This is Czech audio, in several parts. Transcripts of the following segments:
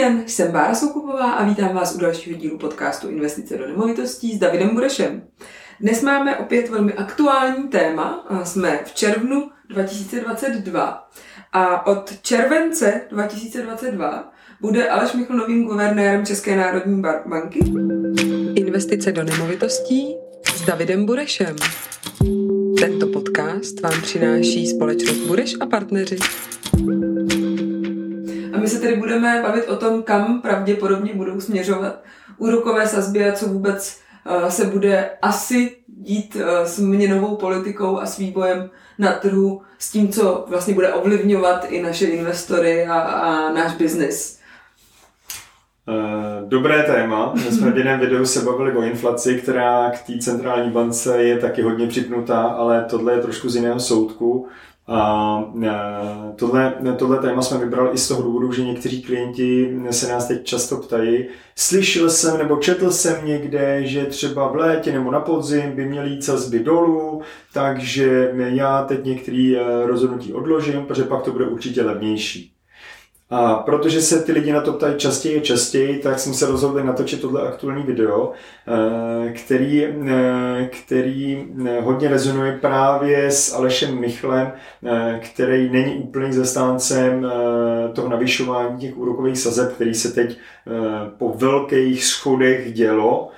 den, jsem Bára Soukupová a vítám vás u dalšího dílu podcastu Investice do nemovitostí s Davidem Burešem. Dnes máme opět velmi aktuální téma. Jsme v červnu 2022 a od července 2022 bude Aleš Michl novým guvernérem České národní banky. Investice do nemovitostí s Davidem Burešem. Tento podcast vám přináší společnost Bureš a partneři. My se tedy budeme bavit o tom, kam pravděpodobně budou směřovat úrokové sazby a co vůbec eh, se bude asi dít eh, s měnovou politikou a s vývojem na trhu, s tím, co vlastně bude ovlivňovat i naše investory a, a náš biznis. Eh, dobré téma. My jsme v jiném videu se bavili o inflaci, která k té centrální bance je taky hodně připnutá, ale tohle je trošku z jiného soudku. A eh, tohle, tohle téma jsme vybrali i z toho důvodu, že někteří klienti se nás teď často ptají, slyšel jsem nebo četl jsem někde, že třeba v létě nebo na podzim by měly jít sazby dolů, takže já teď některé eh, rozhodnutí odložím, protože pak to bude určitě levnější. A protože se ty lidi na to ptají častěji a častěji, tak jsem se rozhodl natočit tohle aktuální video, eh, který, eh, který eh, hodně rezonuje právě s Alešem Michlem, který není úplný zastáncem toho navyšování těch úrokových sazeb, který se teď po velkých schodech dělo.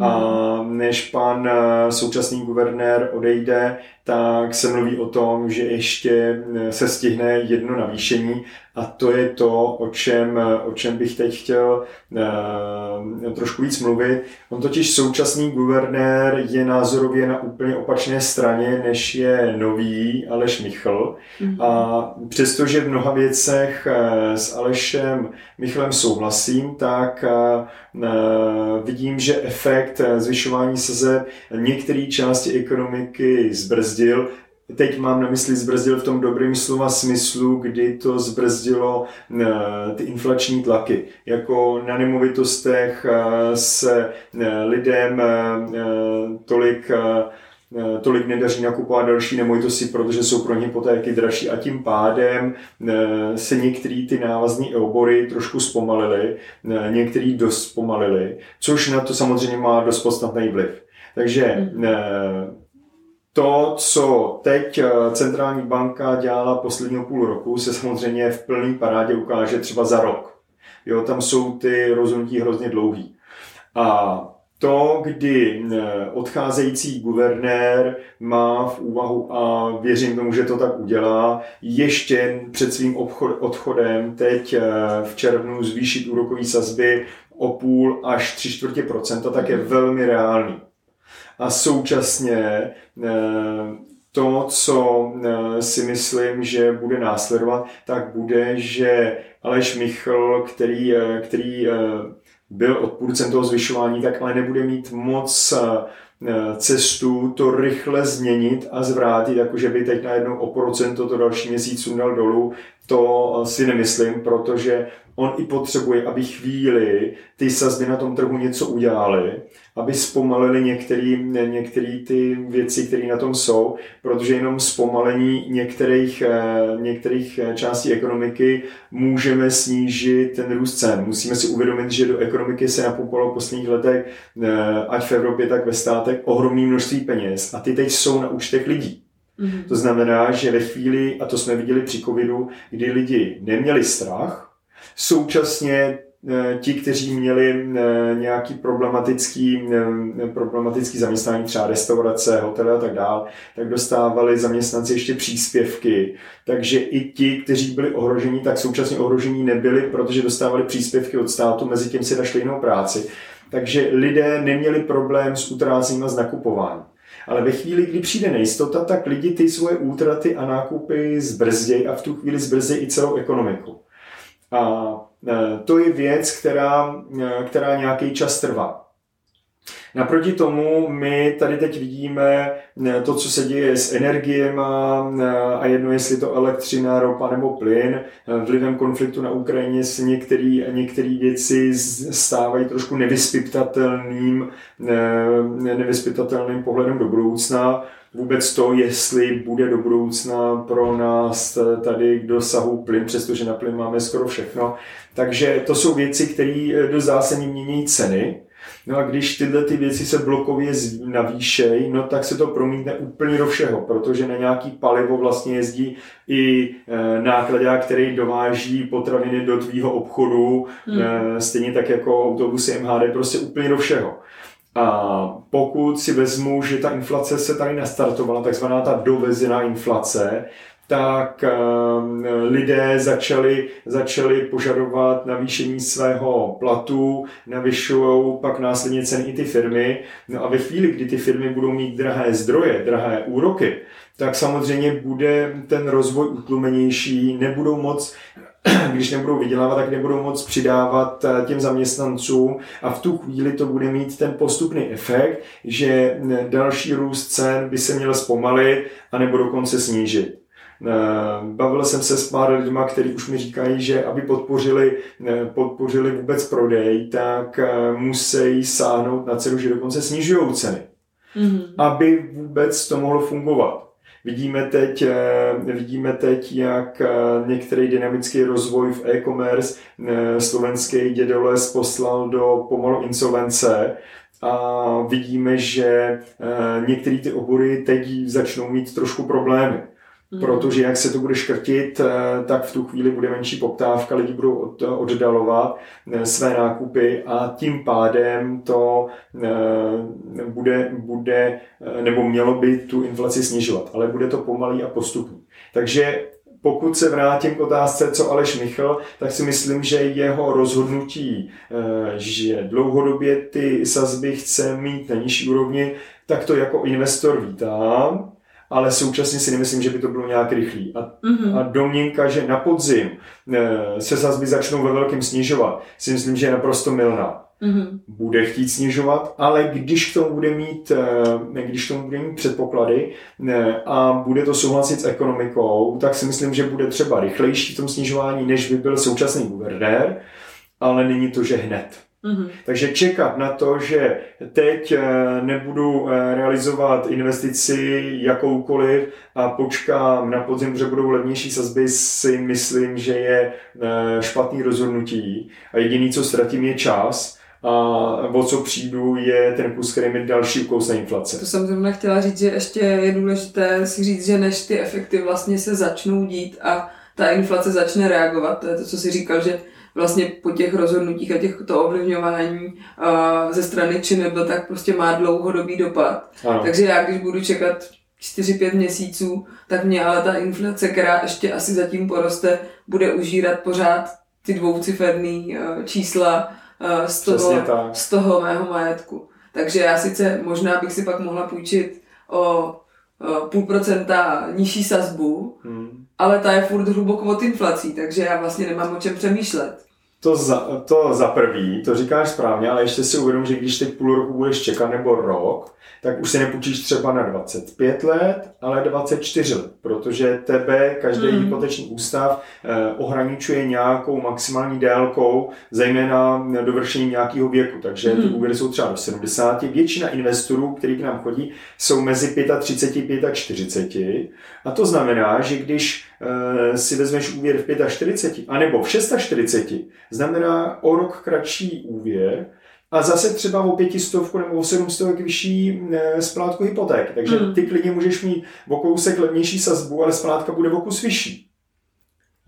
A než pan současný guvernér odejde, tak se mluví o tom, že ještě se stihne jedno navýšení a to je to, o čem, o čem bych teď chtěl uh, trošku víc mluvit. On totiž současný guvernér je názorově na úplně opačné straně, než je nový Aleš Michl. Mm-hmm. A přestože v mnoha věcech s Alešem Michlem souhlasím, tak uh, vidím, že efekt zvyšování sazeb některé části ekonomiky zbrzdil Teď mám na mysli zbrzdil v tom dobrým slova smyslu, kdy to zbrzdilo eh, ty inflační tlaky. Jako na nemovitostech eh, se eh, lidem tolik tolik nedaří nakupovat další nemovitosti, protože jsou pro ně hypotéky dražší a tím pádem se některé ty návazné obory trošku zpomalily, některý dost zpomalily, což na to samozřejmě má dost podstatný vliv. Takže hmm to, co teď eh, centrální banka dělala posledního půl roku, se samozřejmě v plný parádě ukáže třeba za rok. Jo, tam jsou ty rozhodnutí hrozně dlouhý. A to, kdy eh, odcházející guvernér má v úvahu, a věřím tomu, že to tak udělá, ještě před svým odchodem teď eh, v červnu zvýšit úrokové sazby o půl až tři čtvrtě procenta, tak je velmi reálný a současně eh, to, co eh, si myslím, že bude následovat, tak bude, že Aleš Michl, který, eh, který byl odpůrcem toho zvyšování, tak ale nebude mít moc cestu to rychle změnit a zvrátit, jakože by teď najednou o procento to další měsíc sundal dolů, to si nemyslím, protože on i potřebuje, aby chvíli ty sazby na tom trhu něco udělali, aby zpomalili některé ty věci, které na tom jsou, protože jenom zpomalení některých, eh, některých eh, částí ekonomiky můžeme snížit ten růst cen. Musíme si uvědomit, že do ekonomiky se napumpalo v posledních letech, eh, ať v Evropě, tak ve státech, ohromné množství peněz a ty teď jsou na účtech lidí. Mm-hmm. To znamená, že ve chvíli, a to jsme viděli při covidu, kdy lidi neměli strach, Současně eh, ti, kteří měli eh, nějaký problematický, eh, problematický zaměstnání, třeba restaurace, hotely a tak dále, tak dostávali zaměstnanci ještě příspěvky. Takže i ti, kteří byli ohroženi, tak současně ohrožení nebyli, protože dostávali příspěvky od státu, mezi tím si našli jinou práci. Takže lidé neměli problém s utrácením a s nakupováním. Ale ve chvíli, kdy přijde nejistota, tak lidi ty svoje útraty a nákupy zbrzdějí a v tu chvíli zbrzdějí i celou ekonomiku. A e, to je věc, která, e, která nějaký čas trvá. Naproti tomu my tady teď vidíme eh, to, co se děje s energiema eh, a jedno, jestli to elektřina, ropa nebo plyn. Vlivem konfliktu na Ukrajině se některé věci stávají trošku nevyspytatelným, nevyspytatelným pohledem do budoucna vůbec to, jestli bude do budoucna pro nás tady k dosahu plyn, přestože na plyn máme skoro všechno. Takže to jsou věci, které do zásadní mění ceny. No a když tyhle ty věci se blokově navýšejí, no tak se to promítne úplně do všeho, protože na nějaký palivo vlastně jezdí i e, nákladák, který dováží potraviny do tvýho obchodu, hmm. e, stejně tak jako autobusy MHD, prostě úplně do všeho. A pokud si vezmu, že ta inflace se tady nastartovala, takzvaná ta dovezená inflace, tak ehm, lidé začali, začali požadovat navýšení svého platu, navyšují pak následně ceny i ty firmy. No a ve chvíli, kdy ty firmy budou mít drahé zdroje, drahé úroky, tak samozřejmě bude ten rozvoj utlumenější, nebudou moc když nebudou vydělávat, tak nebudou moc přidávat eh, těm zaměstnancům a v tu chvíli to bude mít ten postupný efekt, že další růst cen by se měl zpomalit a nebo dokonce snížit. Eh, bavil jsem se s pár lidmi, kteří už mi říkají, že aby podpořili, podpořili vůbec prodej, tak musí sáhnout na cenu, že dokonce snižují ceny. Mm-hmm. Aby vůbec to mohlo fungovat. Vidíme teď, eh, vidíme teď, jak eh, některý dynamický rozvoj v e-commerce eh, slovenský dědoles poslal do pomalu insolvence a vidíme, že některé ty obory teď začnou mít trošku problémy. Mm. Protože jak se to bude škrtit, eh, tak v tu chvíli bude menší poptávka, lidi budou od, oddalovat eh, své nákupy a tím pádem to eh, bude, bude, nebo mělo by tu inflaci snižovat, ale bude to pomalý a postupný. Takže pokud se vrátím k otázce, co Aleš Michl, tak si myslím, že jeho rozhodnutí, že dlouhodobě ty sazby chce mít na nižší úrovni, tak to jako investor vítám ale současně si nemyslím, že by to bylo nějak rychlý. A, mm-hmm. a domněnka, že na podzim e, se sazby začnou ve velkém snižovat, si myslím, že je naprosto milná. Mm-hmm. Bude chtít snižovat, ale když k tomu bude mít, e, když k tomu bude mít předpoklady e, a bude to souhlasit s ekonomikou, tak si myslím, že bude třeba rychlejší v tom snižování, než by byl současný guvernér, ale není to, že hned. Mm-hmm. Takže čekat na to, že teď eh, nebudu eh, realizovat investici jakoukoliv a počkám na podzim, že budou levnější sazby, si myslím, že je eh, špatný rozhodnutí. A jediný, co ztratím, je čas a o co přijdu, je ten kus, který mi další ukousne inflace. To jsem zrovna chtěla říct, že ještě je důležité si říct, že než ty efekty vlastně se začnou dít a ta inflace začne reagovat, to je to, co si říkal, že vlastně po těch rozhodnutích a těchto ovlivňování uh, ze strany ČNB, tak prostě má dlouhodobý dopad. Ano. Takže já, když budu čekat 4-5 měsíců, tak mě ale ta inflace, která ještě asi zatím poroste, bude užírat pořád ty dvouciferný uh, čísla uh, z, toho, z toho mého majetku. Takže já sice možná bych si pak mohla půjčit o půl procenta nižší sazbu. Ale ta je furt hluboko od inflací, takže já vlastně nemám o čem přemýšlet. To za, to za prvý, to říkáš správně, ale ještě si uvědom, že když teď půl roku budeš čekat nebo rok, tak už si nepůjčíš třeba na 25 let, ale 24 let, protože tebe každý hmm. hypoteční ústav eh, ohraničuje nějakou maximální délkou, zejména dovršení nějakého věku. Takže hmm. ty úvěry jsou třeba do 70. Většina investorů, kteří k nám chodí, jsou mezi 35 a 40. A to znamená, že když eh, si vezmeš úvěr v 45, anebo v 46, znamená o rok kratší úvěr, a zase třeba o pětistovku nebo o sedmstovek vyšší eh, splátku hypoték. Takže hmm. ty klidně můžeš mít o kousek levnější sazbu, ale splátka bude o kus vyšší.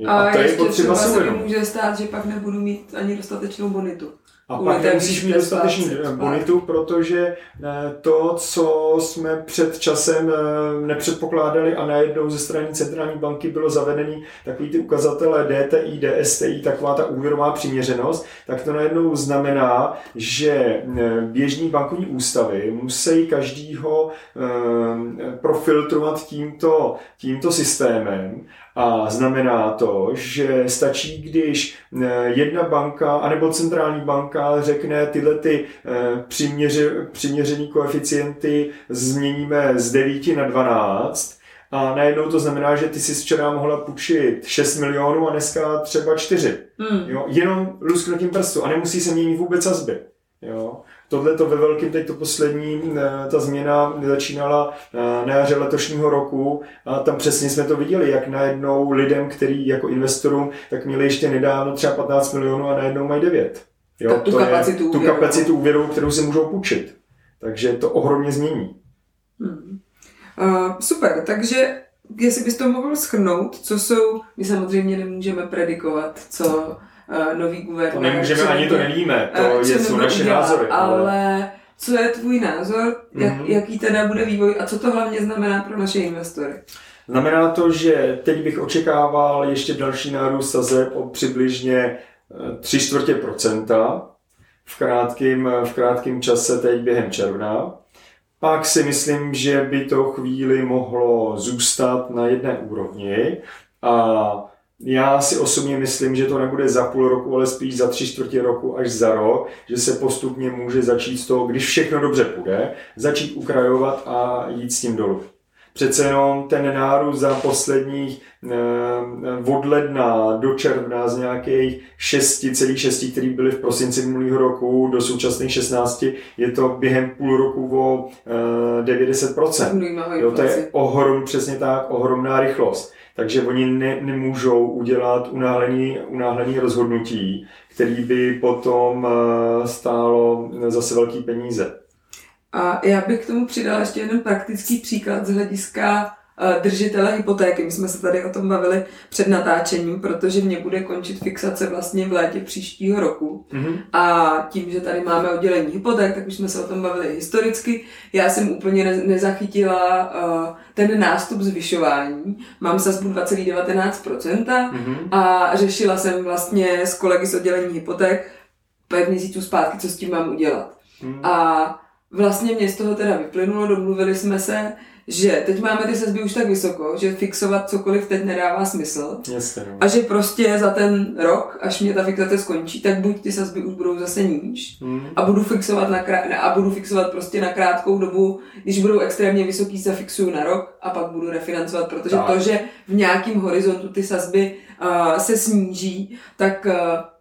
A, a to je potřeba se může stát, že pak nebudu mít ani dostatečnou bonitu. A pak musíš mít dostatečný bonitu, protože eh, to, co jsme před časem eh, nepředpokládali a najednou ze strany centrální banky bylo zavedený takový ty ukazatele DTI, DSTI, taková ta úvěrová přiměřenost, tak to najednou znamená, že eh, běžní bankovní ústavy musí každýho profiltrovat tímto, tímto systémem A znamená to, že stačí, když eh, jedna banka anebo centrální banka řekne tyhle ty eh, přiměře, přiměřený koeficienty změníme z 9 na 12 a najednou to znamená, že ty si včera mohla půjčit 6 milionů a dneska třeba 4. Hmm. Jo? Jenom lusknutím prstu a nemusí se měnit vůbec sazby. Jo? Tohle to ve velkém, teď to poslední, eh, ta změna začínala eh, na jaře letošního roku a tam přesně jsme to viděli, jak najednou lidem, který jako investorům, tak měli ještě nedávno třeba 15 milionů a najednou mají 9. Jo, tu, to kapacitu je, tu kapacitu úvěru, kterou si můžou půjčit. Takže to ohromně změní. Hmm. Uh, super, takže jestli bys to mohl schrnout, co jsou, my samozřejmě nemůžeme predikovat, co uh, nový guvernér... To nemůžeme, ani to nevíme, to uh, je, jsou naše udělat, názory. Ale... ale co je tvůj názor, jak, mm-hmm. jaký teda bude vývoj a co to hlavně znamená pro naše investory? Znamená to, že teď bych očekával ještě další nárůst sazeb o přibližně 3 čtvrtě procenta v krátkém, v krátkém čase teď během června. Pak si myslím, že by to chvíli mohlo zůstat na jedné úrovni a já si osobně myslím, že to nebude za půl roku, ale spíš za tři čtvrtě roku až za rok, že se postupně může začít z toho, když všechno dobře půjde, začít ukrajovat a jít s tím dolů. Přece jenom ten nárůst za posledních eh, od ledna do června z nějakých 6,6, který byly v prosinci minulého roku do současných 16, je to během půl roku o 90%. Eh, jo, to je ohrom, přesně tak, ohromná rychlost. Takže oni ne, nemůžou udělat unáhlený, unáhlený rozhodnutí, který by potom eh, stálo zase velký peníze. A já bych k tomu přidala ještě jeden praktický příklad z hlediska držitele hypotéky. My jsme se tady o tom bavili před natáčením, protože mě bude končit fixace vlastně v létě příštího roku. Mm-hmm. A tím, že tady máme oddělení hypoték, tak už jsme se o tom bavili historicky. Já jsem úplně nezachytila uh, ten nástup zvyšování. Mám sazbu 2,19% mm-hmm. a řešila jsem vlastně s kolegy z oddělení hypoték pět měsíců zpátky, co s tím mám udělat. Mm-hmm. A vlastně mě z toho teda vyplynulo, domluvili jsme se, že teď máme ty sazby už tak vysoko, že fixovat cokoliv teď nedává smysl. Jasně, no. A že prostě za ten rok, až mě ta fixace skončí, tak buď ty sazby už budou zase níž mm. a budu fixovat na krát, a budu fixovat prostě na krátkou dobu, když budou extrémně vysoký, zafixuju na rok a pak budu refinancovat, protože tak. to, že v nějakém horizontu ty sazby uh, se sníží, tak uh,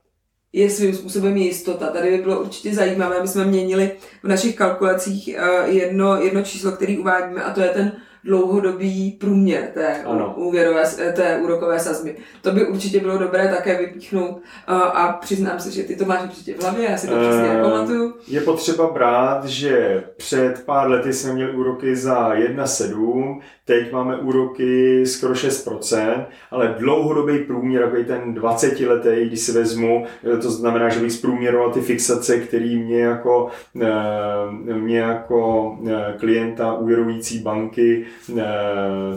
je svým způsobem jistota. Tady by bylo určitě zajímavé, my jsme měnili v našich kalkulacích eh, jedno, jedno číslo, který uvádíme, a to je ten dlouhodobý průměr té, ano. úvěrové, té úrokové sazby. To by určitě bylo dobré také vypíchnout a přiznám se, že ty to máš určitě v hlavě, já si to přesně uh, pamatuju. Je potřeba brát, že před pár lety jsme měli úroky za 1,7, teď máme úroky skoro 6%, ale dlouhodobý průměr, jako ten 20 letý, když si vezmu, eh, to znamená, že bych zprůměroval ty fixace, který mě jako, mě jako klienta úvěrující banky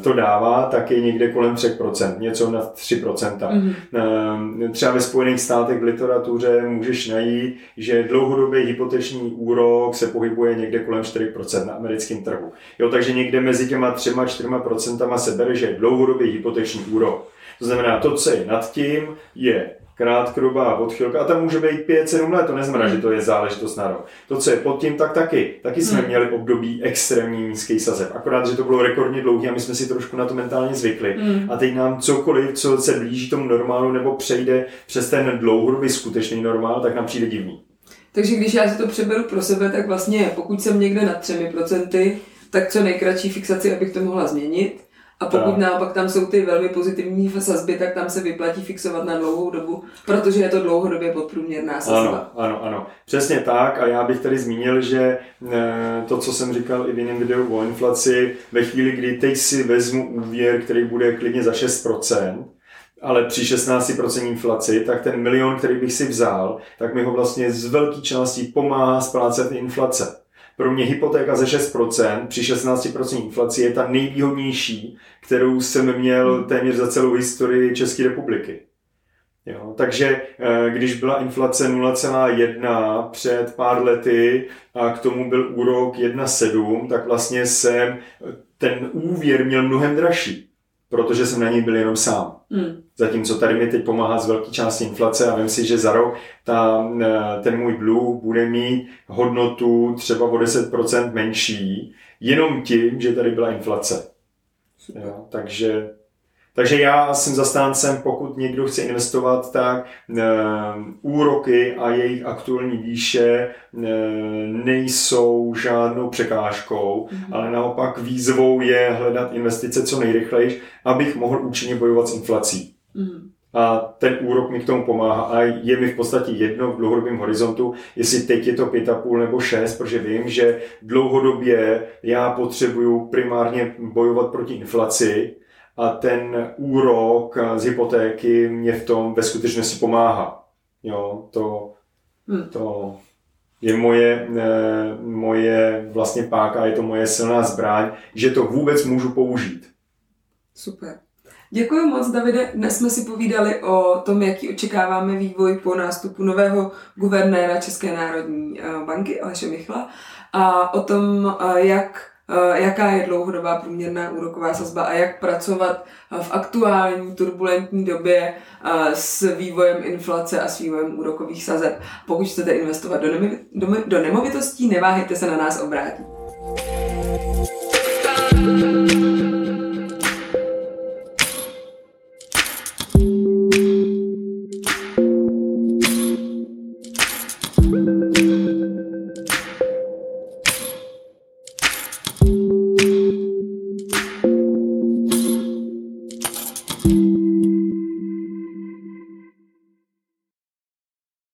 to dává, tak je někde kolem 3%, něco na 3%. Mm-hmm. Třeba ve Spojených státech v literatuře můžeš najít, že dlouhodobý hypoteční úrok se pohybuje někde kolem 4% na americkém trhu. Jo, takže někde mezi těma 3-4% se bere, že je dlouhodobý hypoteční úrok. To znamená, to, co je nad tím, je krátkodobá odchylka a tam může být 5-7 let, to neznamená, že to je záležitost na rok. To, co je pod tím, tak taky. Taky jsme hmm. měli období extrémní nízký sazeb. Akorát, že to bylo rekordně dlouhý a my jsme si trošku na to mentálně zvykli. Hmm. A teď nám cokoliv, co se blíží tomu normálu nebo přejde přes ten dlouhodobý skutečný normál, tak nám přijde divný. Takže když já si to přeberu pro sebe, tak vlastně pokud jsem někde nad 3%, tak co nejkratší fixaci, abych to mohla změnit. A pokud tak. naopak tam jsou ty velmi pozitivní sazby, tak tam se vyplatí fixovat na dlouhou dobu, protože je to dlouhodobě podprůměrná sazba. Ano, ano, ano. Přesně tak a já bych tady zmínil, že eh, to, co jsem říkal i v jiném videu o inflaci, ve chvíli, kdy teď si vezmu úvěr, který bude klidně za 6%, ale při 16% inflaci, tak ten milion, který bych si vzal, tak mi ho vlastně z velké části pomáhá splácet inflace. Pro mě hypotéka ze 6% při 16% inflaci je ta nejvýhodnější, kterou jsem měl hmm. téměř za celou historii České republiky. Jo, takže eh, když byla inflace 0,1 před pár lety a k tomu byl úrok 1,7, tak vlastně jsem ten úvěr měl mnohem dražší protože jsem na něj byl jenom sám. Hmm. Zatímco tady mi teď pomáhá z velké části inflace a vím si, že za rok ta, eh, ten můj blue bude mít hodnotu třeba o 10% menší, jenom tím, že tady byla inflace. Jo, takže takže já jsem zastáncem, pokud někdo chce investovat, tak e, úroky a jejich aktuální výše e, nejsou žádnou překážkou, mm-hmm. ale naopak výzvou je hledat investice co nejrychleji, abych mohl účinně bojovat s inflací. Mm-hmm. A ten úrok mi k tomu pomáhá a je mi v podstatě jedno v dlouhodobém horizontu, jestli teď je to 5,5 nebo 6, protože vím, že dlouhodobě já potřebuju primárně bojovat proti inflaci, a ten úrok z hypotéky mě v tom ve skutečnosti pomáhá. Jo, to, hmm. to je moje, eh, moje vlastně páka, je to moje silná zbraň, že to vůbec můžu použít. Super. Děkuji moc, Davide. Dnes jsme si povídali o tom, jaký očekáváme vývoj po nástupu nového guvernéra České národní eh, banky Aleše Michla a o tom, eh, jak Eh, jaká je dlouhodobá průměrná úroková sazba a jak pracovat eh, v aktuální turbulentní době eh, s vývojem inflace a s vývojem úrokových sazeb. Pokud chcete investovat do, nemi, do, do nemovitostí, neváhejte se na nás obrátit. thank you